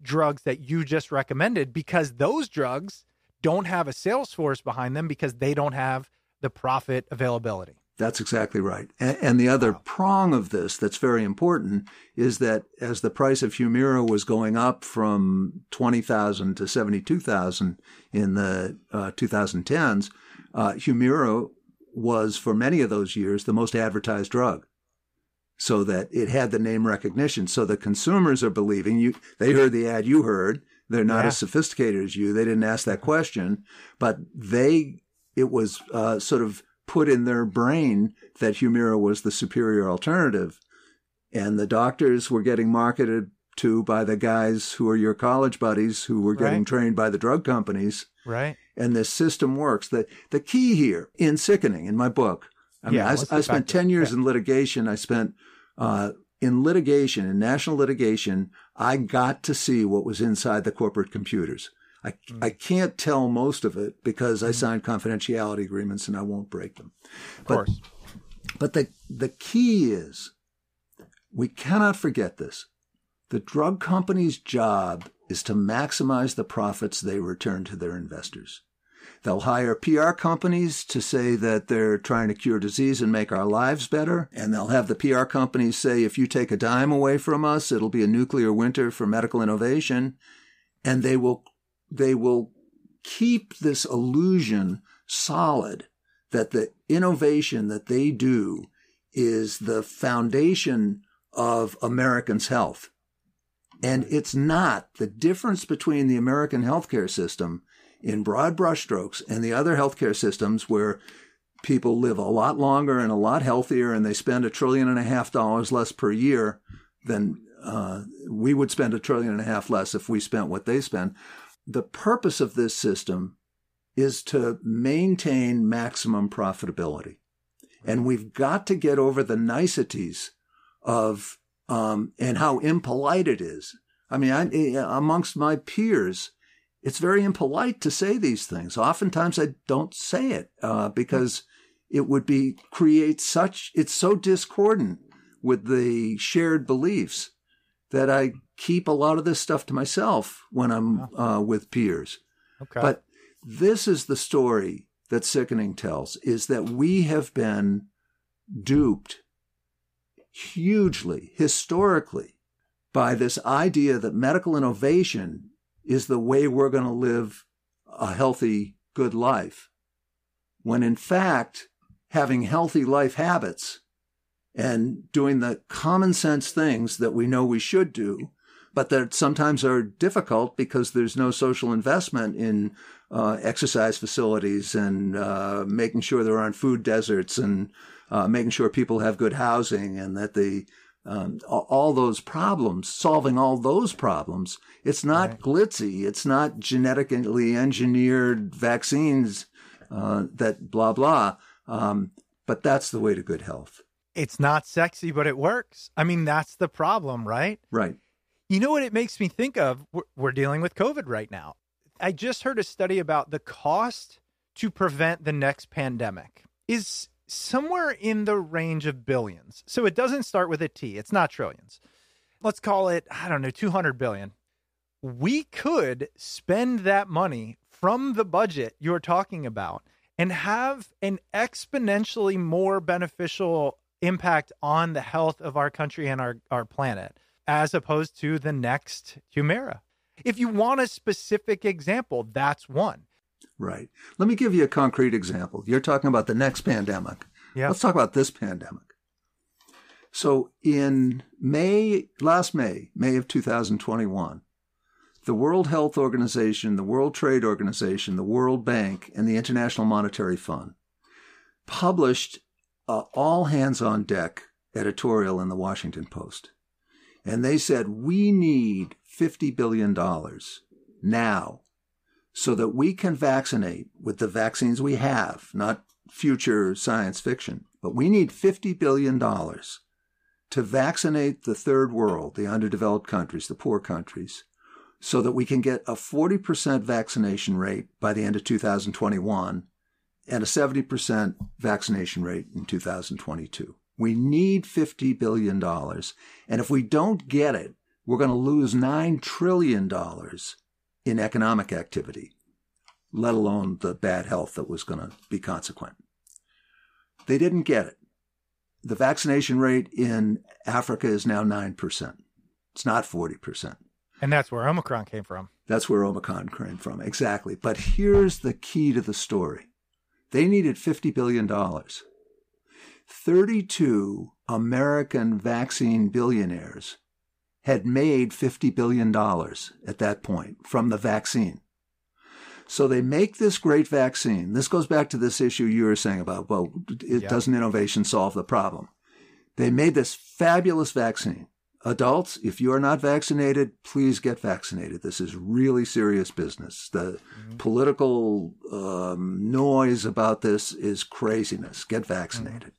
[SPEAKER 1] drugs that you just recommended because those drugs don't have a sales force behind them because they don't have the profit availability.
[SPEAKER 2] That's exactly right. And, and the other wow. prong of this that's very important is that as the price of Humira was going up from 20,000 to 72,000 in the uh, 2010s, uh, Humira was for many of those years the most advertised drug so that it had the name recognition so the consumers are believing you they heard the ad you heard they're not
[SPEAKER 1] Yeah.
[SPEAKER 2] as sophisticated as you they didn't ask that question but they it was uh, sort of put in their brain that humira was the superior alternative and the doctors were getting marketed to by the guys who are your college buddies who were getting
[SPEAKER 1] Right.
[SPEAKER 2] trained by the drug companies
[SPEAKER 1] Right.
[SPEAKER 2] and this system works. The the key here in sickening in my book. I mean,
[SPEAKER 1] Yeah,
[SPEAKER 2] I, I spent ten
[SPEAKER 1] it.
[SPEAKER 2] years in litigation. I spent uh, in litigation in national litigation. I got to see what was inside the corporate computers. I
[SPEAKER 1] Mm.
[SPEAKER 2] I can't tell most of it because I signed confidentiality agreements and I won't break them.
[SPEAKER 1] Of
[SPEAKER 2] But-
[SPEAKER 1] course.
[SPEAKER 2] But the the key is we cannot forget this. The drug company's job is to maximize the profits they return to their investors. They'll hire PR companies to say that they're trying to cure disease and make our lives better. And they'll have the PR companies say, if you take a dime away from us, it'll be a nuclear winter for medical innovation. And they will, they will keep this illusion solid that the innovation that they do is the foundation of Americans' health. And it's not. The difference between the American healthcare system in broad brushstrokes and the other healthcare systems where people live a lot longer and a lot healthier and they spend a trillion and a half dollars less per year than uh, we would spend a trillion and a half less if we spent what they spend. The purpose of this system is to maintain maximum profitability. And we've got to get over the niceties of um, and how impolite it is. I mean, I, amongst my peers, it's very impolite to say these things. Oftentimes, I don't say it uh, because it would be create such. It's so discordant with the shared beliefs that I keep a lot of this stuff to myself when I'm uh, with peers.
[SPEAKER 1] Okay.
[SPEAKER 2] But this is the story that Sickening tells is that we have been duped hugely, historically, by this idea that medical innovation is the way we're going to live a healthy, good life. When in fact, having healthy life habits and doing the common sense things that we know we should do, but that sometimes are difficult because there's no social investment in uh, exercise facilities and uh, making sure there aren't food deserts and uh, making sure people have good housing and that the um, all- those problems, solving all those problems, it's not
[SPEAKER 1] Right.
[SPEAKER 2] glitzy. It's not genetically engineered vaccines uh, that blah blah. Um, but that's the way to good health,
[SPEAKER 1] it's not sexy, but it works. I mean, that's the problem, right?
[SPEAKER 2] right?
[SPEAKER 1] You know what it makes me think of? We're, we're dealing with COVID right now. I just heard a study about the cost to prevent the next pandemic is somewhere in the range of billions. So it doesn't start with a T, it's not trillions. Let's call it, I don't know, 200 billion. We could spend that money from the budget you're talking about and have an exponentially more beneficial impact on the health of our country and our, our planet as opposed to the next Humira. If you want a specific example, that's one.
[SPEAKER 2] Right. Let me give you a concrete example. You're talking about the next pandemic.
[SPEAKER 1] Yeah.
[SPEAKER 2] Let's talk about this pandemic. So in May, last May, May of 2021, the World Health Organization, the World Trade Organization, the World Bank, and the International Monetary Fund published a all hands on deck editorial in the Washington Post. And they said, we need $50 billion now so that we can vaccinate with the vaccines we have, not future science fiction. But we need $50 billion to vaccinate the third world, the underdeveloped countries, the poor countries, so that we can get a 40% vaccination rate by the end of 2021 and a 70% vaccination rate in 2022. We need $50 billion. And if we don't get it, we're going to lose $9 trillion in economic activity, let alone the bad health that was going to be consequent. They didn't get it. The vaccination rate in Africa is now 9%. It's not 40%.
[SPEAKER 1] And that's where Omicron came from.
[SPEAKER 2] That's where Omicron came from. Exactly. But here's the key to the story. They needed $50 billion. 32 American vaccine billionaires had made $50 billion at that point from the vaccine. So they make this great vaccine. This goes back to this issue you were saying about, well, it,
[SPEAKER 1] Yeah.
[SPEAKER 2] doesn't innovation solve the problem? They made this fabulous vaccine. Adults, if you are not vaccinated, please get vaccinated. This is really serious business. The political um, noise about this is craziness. Get vaccinated.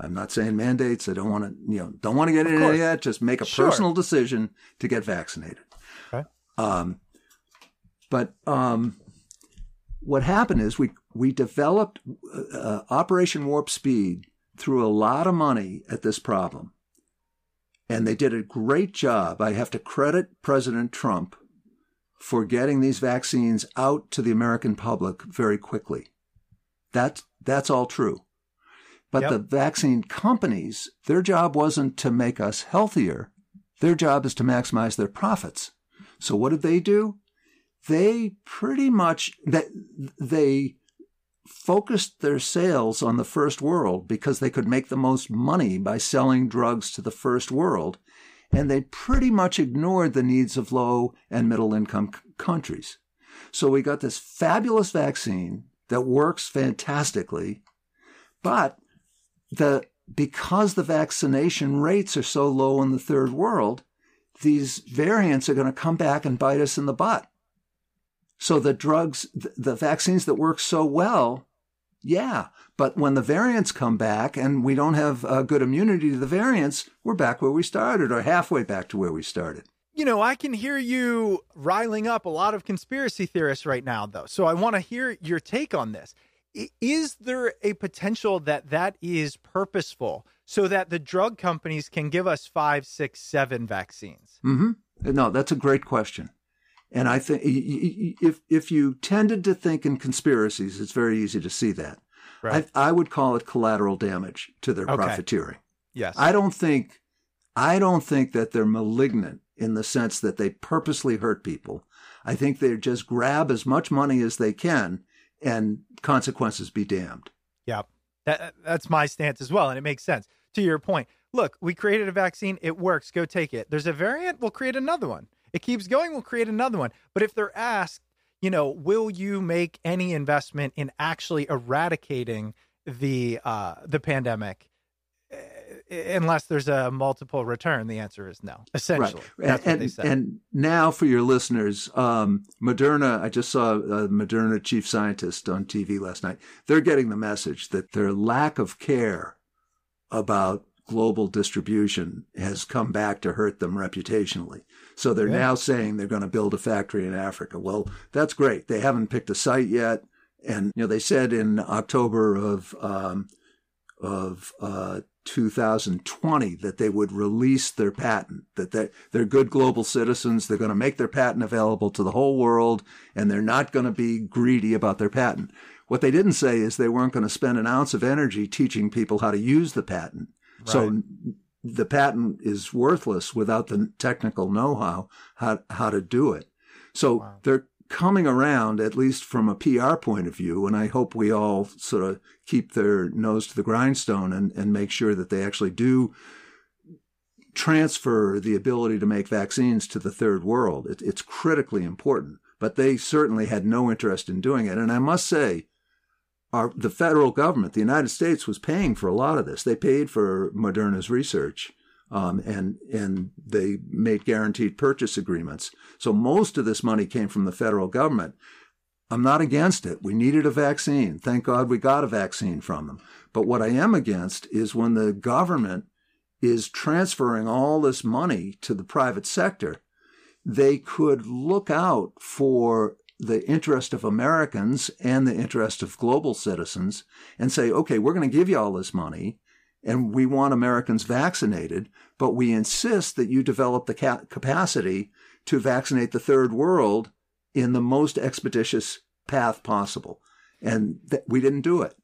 [SPEAKER 2] I'm not saying mandates. I don't want to, you know, don't want to get into
[SPEAKER 1] course.
[SPEAKER 2] that. Just make a
[SPEAKER 1] Sure.
[SPEAKER 2] personal decision to get vaccinated.
[SPEAKER 1] Okay.
[SPEAKER 2] Um, but um, what happened is we we developed uh, Operation Warp Speed threw a lot of money at this problem, and they did a great job. I have to credit President Trump for getting these vaccines out to the American public very quickly. That that's all true. But
[SPEAKER 1] Yep.
[SPEAKER 2] the vaccine companies, their job wasn't to make us healthier. Their job is to maximize their profits. So what did they do? They pretty much that they focused their sales on the first world because they could make the most money by selling drugs to the first world. And they pretty much ignored the needs of low and middle income c- countries. So we got this fabulous vaccine that works fantastically, but the because the vaccination rates are so low in the third world, these variants are going to come back and bite us in the butt. So the drugs, the vaccines that work so well, yeah, but when the variants come back and we don't have uh, good immunity to the variants, we're back where we started or halfway back to where we started.
[SPEAKER 1] You know, I can hear you riling up a lot of conspiracy theorists right now, though. So I want to hear your take on this. Is there a potential that that is purposeful so that the drug companies can give us five, six, seven vaccines?
[SPEAKER 2] hmm No, that's a great question. And I think if if you tended to think in conspiracies, it's very easy to see that.
[SPEAKER 1] Right.
[SPEAKER 2] I, I would call it collateral damage to their
[SPEAKER 1] Okay.
[SPEAKER 2] profiteering.
[SPEAKER 1] Yes.
[SPEAKER 2] I don't think I don't think that they're malignant in the sense that they purposely hurt people. I think they just grab as much money as they can and consequences be damned.
[SPEAKER 1] Yeah, that, that's my stance as well, and it makes sense. To your point, look, we created a vaccine; it works. Go take it. There's a variant, we'll create another one. It keeps going, we'll create another one. But if they're asked, you know, will you make any investment in actually eradicating the uh, the pandemic? Eh, Unless there's a multiple return, the answer is no. Essentially, that's
[SPEAKER 2] and,
[SPEAKER 1] what they said.
[SPEAKER 2] and now for your listeners, um, Moderna, I just saw a Moderna chief scientist on TV last night. They're getting the message that their lack of care about global distribution has come back to hurt them reputationally. So they're
[SPEAKER 1] Yeah.
[SPEAKER 2] now saying they're going to build a factory in Africa. Well, that's great. They haven't picked a site yet. And, you know, they said in October of, um, of, uh, 2020 that they would release their patent, that they, they're good global citizens. They're going to make their patent available to the whole world and they're not going to be greedy about their patent. What they didn't say is they weren't going to spend an ounce of energy teaching people how to use the patent. So
[SPEAKER 1] Right.
[SPEAKER 2] The patent is worthless without the technical know-how how, how to do it. So
[SPEAKER 1] Wow.
[SPEAKER 2] they're coming around, at least from a PR point of view, and I hope we all sort of keep their nose to the grindstone and, and make sure that they actually do transfer the ability to make vaccines to the third world. It, it's critically important, but they certainly had no interest in doing it. And I must say, our, the federal government, the United States, was paying for a lot of this. They paid for Moderna's research, um, and and they made guaranteed purchase agreements. So most of this money came from the federal government. I'm not against it. We needed a vaccine. Thank God we got a vaccine from them. But what I am against is when the government is transferring all this money to the private sector, they could look out for the interest of Americans and the interest of global citizens and say, okay, we're going to give you all this money and we want Americans vaccinated, but we insist that you develop the ca- capacity to vaccinate the third world in the most expeditious path possible. And th- we didn't do it.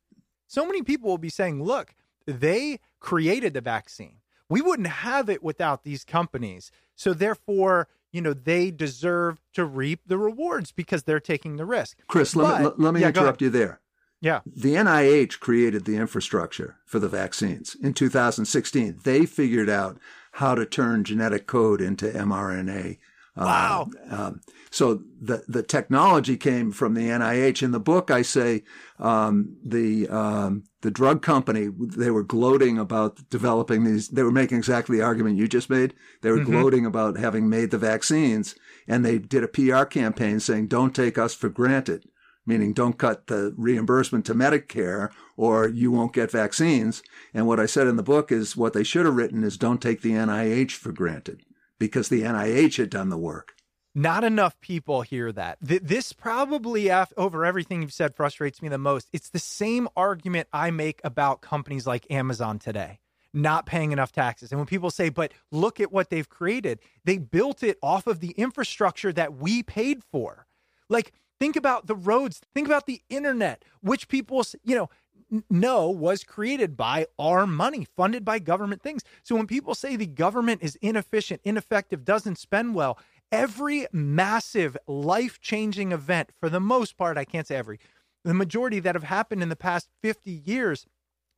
[SPEAKER 1] so many people will be saying, look, they created the vaccine. We wouldn't have it without these companies. So therefore, you know, they deserve to reap the rewards because they're taking the risk.
[SPEAKER 2] Chris, let, me, let, let me
[SPEAKER 1] yeah,
[SPEAKER 2] interrupt you there.
[SPEAKER 1] Yeah.
[SPEAKER 2] The NIH created the infrastructure for the vaccines in 2016. They figured out how to turn genetic code into mRNA.
[SPEAKER 1] Wow.
[SPEAKER 2] Um, um, so the the technology came from the NIH. In the book, I say um, the um, the drug company they were gloating about developing these. They were making exactly the argument you just made. They were
[SPEAKER 1] Mhm.
[SPEAKER 2] gloating about having made the vaccines, and they did a PR campaign saying, "Don't take us for granted." Meaning, don't cut the reimbursement to Medicare, or you won't get vaccines. And what I said in the book is what they should have written is, "Don't take the NIH for granted," because the NIH had done the work.
[SPEAKER 1] Not enough people hear that. Th- this probably, over everything you've said, frustrates me the most. It's the same argument I make about companies like Amazon today not paying enough taxes. And when people say, but look at what they've created, they built it off of the infrastructure that we paid for. Like, think about the roads, think about the internet, which people, you know, n- know was created by our money, funded by government things. So when people say the government is inefficient, ineffective, doesn't spend well, every massive life changing event, for the most part, I can't say every, the majority that have happened in the past 50 years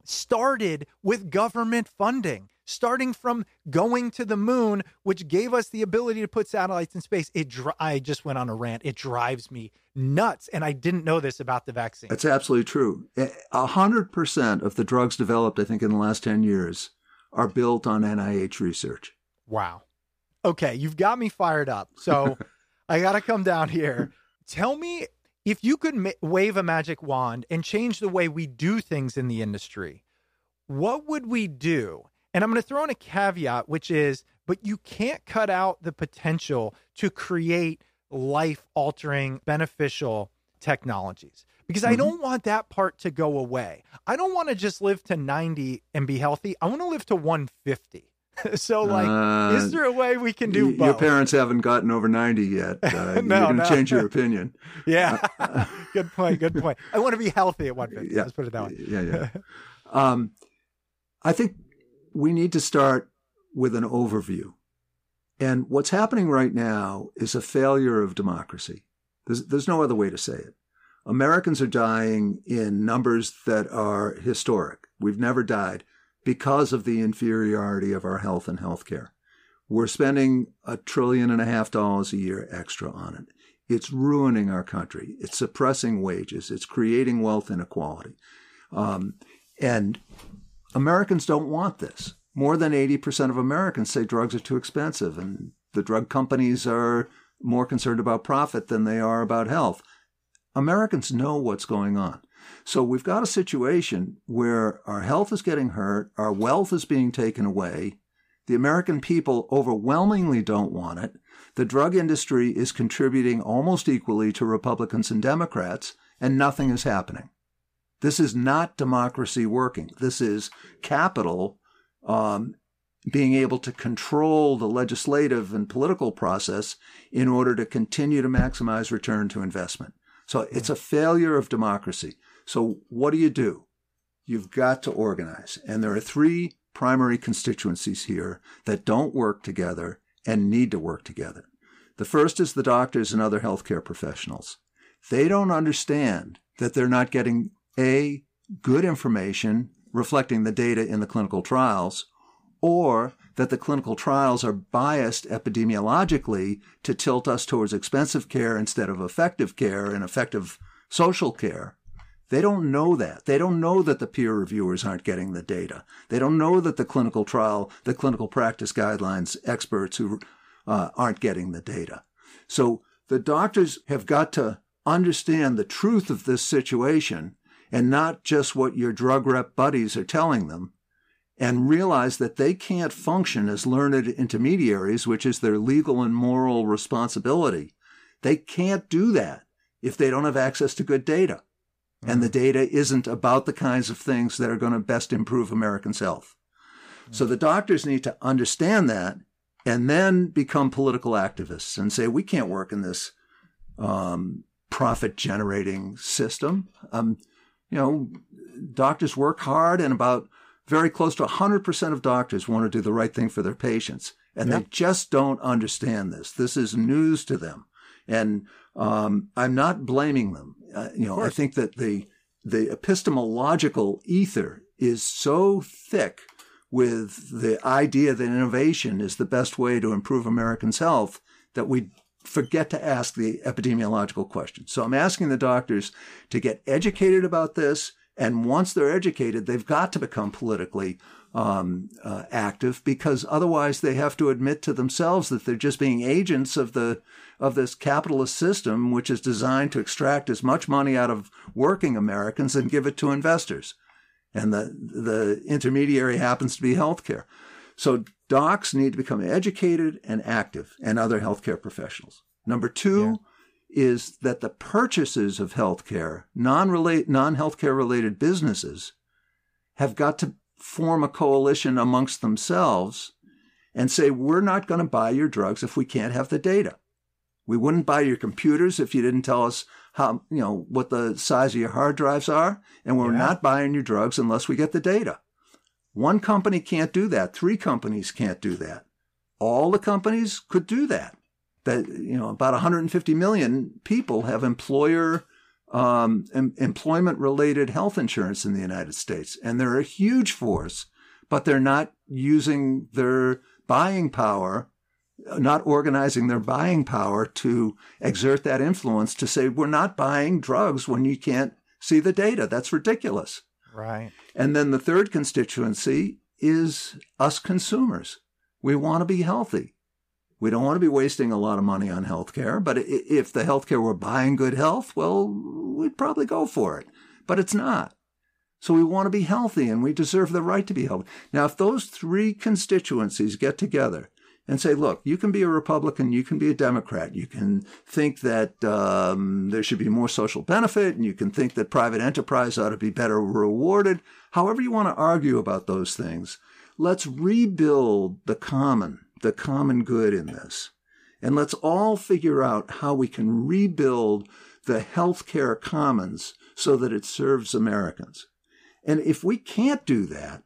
[SPEAKER 1] started with government funding, starting from going to the moon, which gave us the ability to put satellites in space. It, dri- I just went on a rant. It drives me nuts. And I didn't know this about the vaccine.
[SPEAKER 2] That's absolutely true. A hundred percent of the drugs developed, I think, in the last ten years, are built on NIH research.
[SPEAKER 1] Wow. Okay, you've got me fired up. So I got to come down here. Tell me if you could ma- wave a magic wand and change the way we do things in the industry, what would we do? And I'm going to throw in a caveat, which is, but you can't cut out the potential to create life altering, beneficial technologies because I
[SPEAKER 2] Mhm.
[SPEAKER 1] don't want that part to go away. I don't want to just live to 90 and be healthy. I want to live to 150. so, like,
[SPEAKER 2] Uh,
[SPEAKER 1] is there a way we can do
[SPEAKER 2] y- Your parents haven't gotten over ninety yet. Uh,
[SPEAKER 1] No,
[SPEAKER 2] you're going to
[SPEAKER 1] no.
[SPEAKER 2] change your opinion.
[SPEAKER 1] Yeah. good point. Good point. I want to be healthy at 150.
[SPEAKER 2] Yeah.
[SPEAKER 1] Let's put it that way.
[SPEAKER 2] Yeah, yeah. um, I think we need to start with an overview. And what's happening right now is a failure of democracy. There's, there's no other way to say it. Americans are dying in numbers that are historic. We've never died because of the inferiority of our health and healthcare. We're spending a trillion and a half dollars a year extra on it. It's ruining our country. It's suppressing wages. It's creating wealth inequality. Um, and Americans don't want this. More than 80% of Americans say drugs are too expensive, and the drug companies are more concerned about profit than they are about health. Americans know what's going on. So we've got a situation where our health is getting hurt, our wealth is being taken away. The American people overwhelmingly don't want it. The drug industry is contributing almost equally to Republicans and Democrats, and nothing is happening. This is not democracy working. This is capital um, being able to control the legislative and political process in order to continue to maximize return to investment. So it's a failure of democracy. So what do you do? You've got to organize. And there are three primary constituencies here that don't work together and need to work together. The first is the doctors and other healthcare professionals. They don't understand that they're not getting A, good information reflecting the data in the clinical trials, or that the clinical trials are biased epidemiologically to tilt us towards expensive care instead of effective care and effective social care. They don't know that. They don't know that the peer reviewers aren't getting the data. They don't know that the clinical trial, the clinical practice guidelines experts who uh, aren't getting the data. So the doctors have got to understand the truth of this situation and not just what your drug rep buddies are telling them and realize that they can't function as learned intermediaries, which is their legal and moral responsibility. They can't do that if they don't have access to good data. And the data isn't about the kinds of things that are going to best improve Americans' health. So the doctors need to understand that and then become political activists and say, we can't work in this um, profit generating system. Um, you know, doctors work hard and about very close to 100% of doctors want to do the right thing for their patients. And they just don't understand this. This is news to them. And um, I'm not blaming them. Uh, you know, I think that the the epistemological ether is so thick with the idea that innovation is the best way to improve Americans' health that we forget to ask the epidemiological question. So I'm asking the doctors to get educated about this. And once they're educated, they've got to become politically um, uh, active because otherwise they have to admit to themselves that they're just being agents of the of this capitalist system, which is designed to extract as much money out of working Americans and give it to investors. And the the intermediary happens to be healthcare. So docs need to become educated and active, and other healthcare professionals. Number two. Yeah is that the purchases of healthcare, non-relate, non-healthcare related businesses, have got to form a coalition amongst themselves and say, we're not going to buy your drugs if we can't have the data. We wouldn't buy your computers if you didn't tell us how, you know, what the size of your hard drives are. And we're yeah. not buying your drugs unless we get the data. One company can't do that. Three companies can't do that. All the companies could do that. That, you know, about 150 million people have employer um, em- employment related health insurance in the United States. And they're a huge force, but they're not using their buying power, not organizing their buying power to exert that influence to say, we're not buying drugs when you can't see the data. That's ridiculous.
[SPEAKER 1] Right.
[SPEAKER 2] And then the third constituency is us consumers. We want to be healthy. We don't want to be wasting a lot of money on healthcare, but if the healthcare were buying good health, well, we'd probably go for it. But it's not. So we want to be healthy and we deserve the right to be healthy. Now, if those three constituencies get together and say, look, you can be a Republican, you can be a Democrat, you can think that um, there should be more social benefit, and you can think that private enterprise ought to be better rewarded. However, you want to argue about those things, let's rebuild the common the common good in this. And let's all figure out how we can rebuild the healthcare commons so that it serves Americans. And if we can't do that,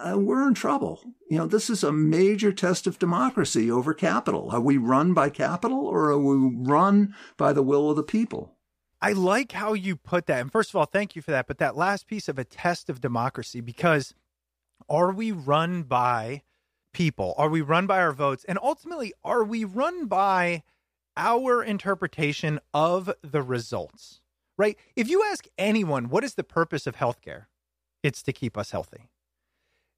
[SPEAKER 2] uh, we're in trouble. You know, this is a major test of democracy over capital. Are we run by capital or are we run by the will of the people?
[SPEAKER 1] I like how you put that. And first of all, thank you for that. But that last piece of a test of democracy, because are we run by people? Are we run by our votes? And ultimately, are we run by our interpretation of the results? Right? If you ask anyone, what is the purpose of healthcare? It's to keep us healthy.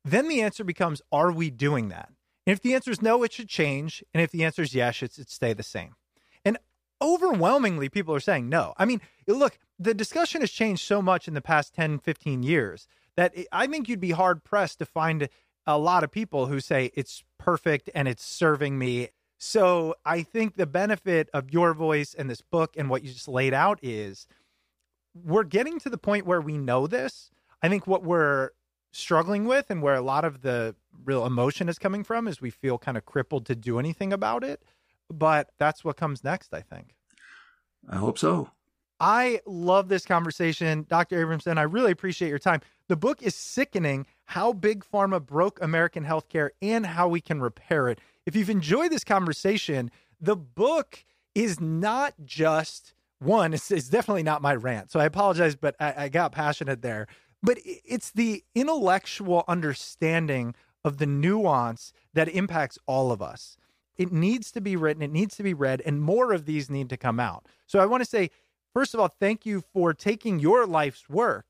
[SPEAKER 1] Then the answer becomes, are we doing that? And if the answer is no, it should change. And if the answer is yes, it should stay the same. And overwhelmingly, people are saying no. I mean, look, the discussion has changed so much in the past 10, 15 years that I think you'd be hard pressed to find a lot of people who say it's perfect and it's serving me. So I think the benefit of your voice and this book and what you just laid out is we're getting to the point where we know this. I think what we're struggling with and where a lot of the real emotion is coming from is we feel kind of crippled to do anything about it. But that's what comes next, I think.
[SPEAKER 2] I hope so.
[SPEAKER 1] I love this conversation. Dr. Abramson, I really appreciate your time. The book is sickening how big pharma broke American healthcare and how we can repair it. If you've enjoyed this conversation, the book is not just one, it's, it's definitely not my rant. So I apologize, but I, I got passionate there. But it's the intellectual understanding of the nuance that impacts all of us. It needs to be written, it needs to be read, and more of these need to come out. So I want to say First of all, thank you for taking your life's work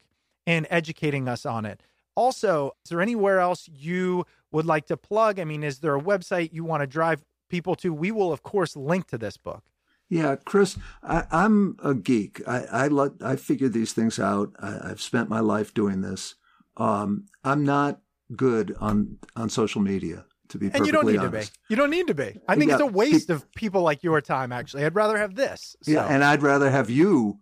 [SPEAKER 1] and educating us on it. Also, is there anywhere else you would like to plug? I mean, is there a website you want to drive people to? We will, of course, link to this book.
[SPEAKER 2] Yeah, Chris, I, am a geek. I I, let, I figure these things out. I, have spent my life doing this. Um, I'm not good on on social media to be and
[SPEAKER 1] you don't need
[SPEAKER 2] honest.
[SPEAKER 1] to be. You don't need to be. I think yeah, it's a waste of people like your time. Actually, I'd rather have this.
[SPEAKER 2] So. Yeah, and I'd rather have you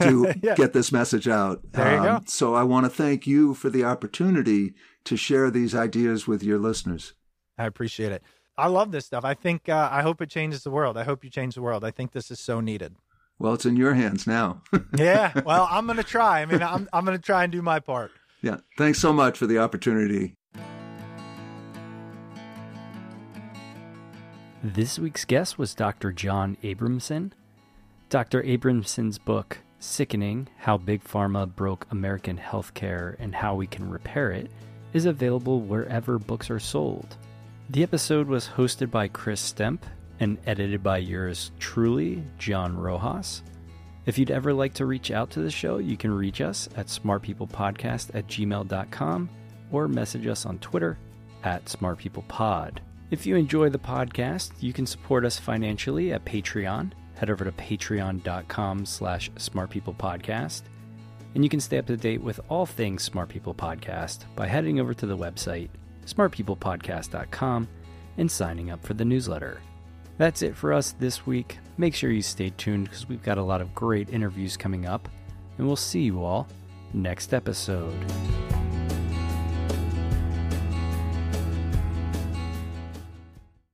[SPEAKER 2] to yeah. get this message out.
[SPEAKER 1] There you um, go.
[SPEAKER 2] So I want to thank you for the opportunity to share these ideas with your listeners.
[SPEAKER 1] I appreciate it. I love this stuff. I think uh, I hope it changes the world. I hope you change the world. I think this is so needed.
[SPEAKER 2] Well, it's in your hands now.
[SPEAKER 1] yeah. Well, I'm going to try. I mean, I'm I'm going to try and do my part.
[SPEAKER 2] Yeah. Thanks so much for the opportunity.
[SPEAKER 3] This week's guest was Dr. John Abramson. Dr. Abramson's book, Sickening How Big Pharma Broke American Healthcare and How We Can Repair It, is available wherever books are sold. The episode was hosted by Chris Stemp and edited by yours truly, John Rojas. If you'd ever like to reach out to the show, you can reach us at smartpeoplepodcast at gmail.com or message us on Twitter at smartpeoplepod. If you enjoy the podcast, you can support us financially at Patreon. Head over to patreon.com slash smartpeoplepodcast. And you can stay up to date with all things Smart People Podcast by heading over to the website smartpeoplepodcast.com and signing up for the newsletter. That's it for us this week. Make sure you stay tuned because we've got a lot of great interviews coming up, and we'll see you all next episode.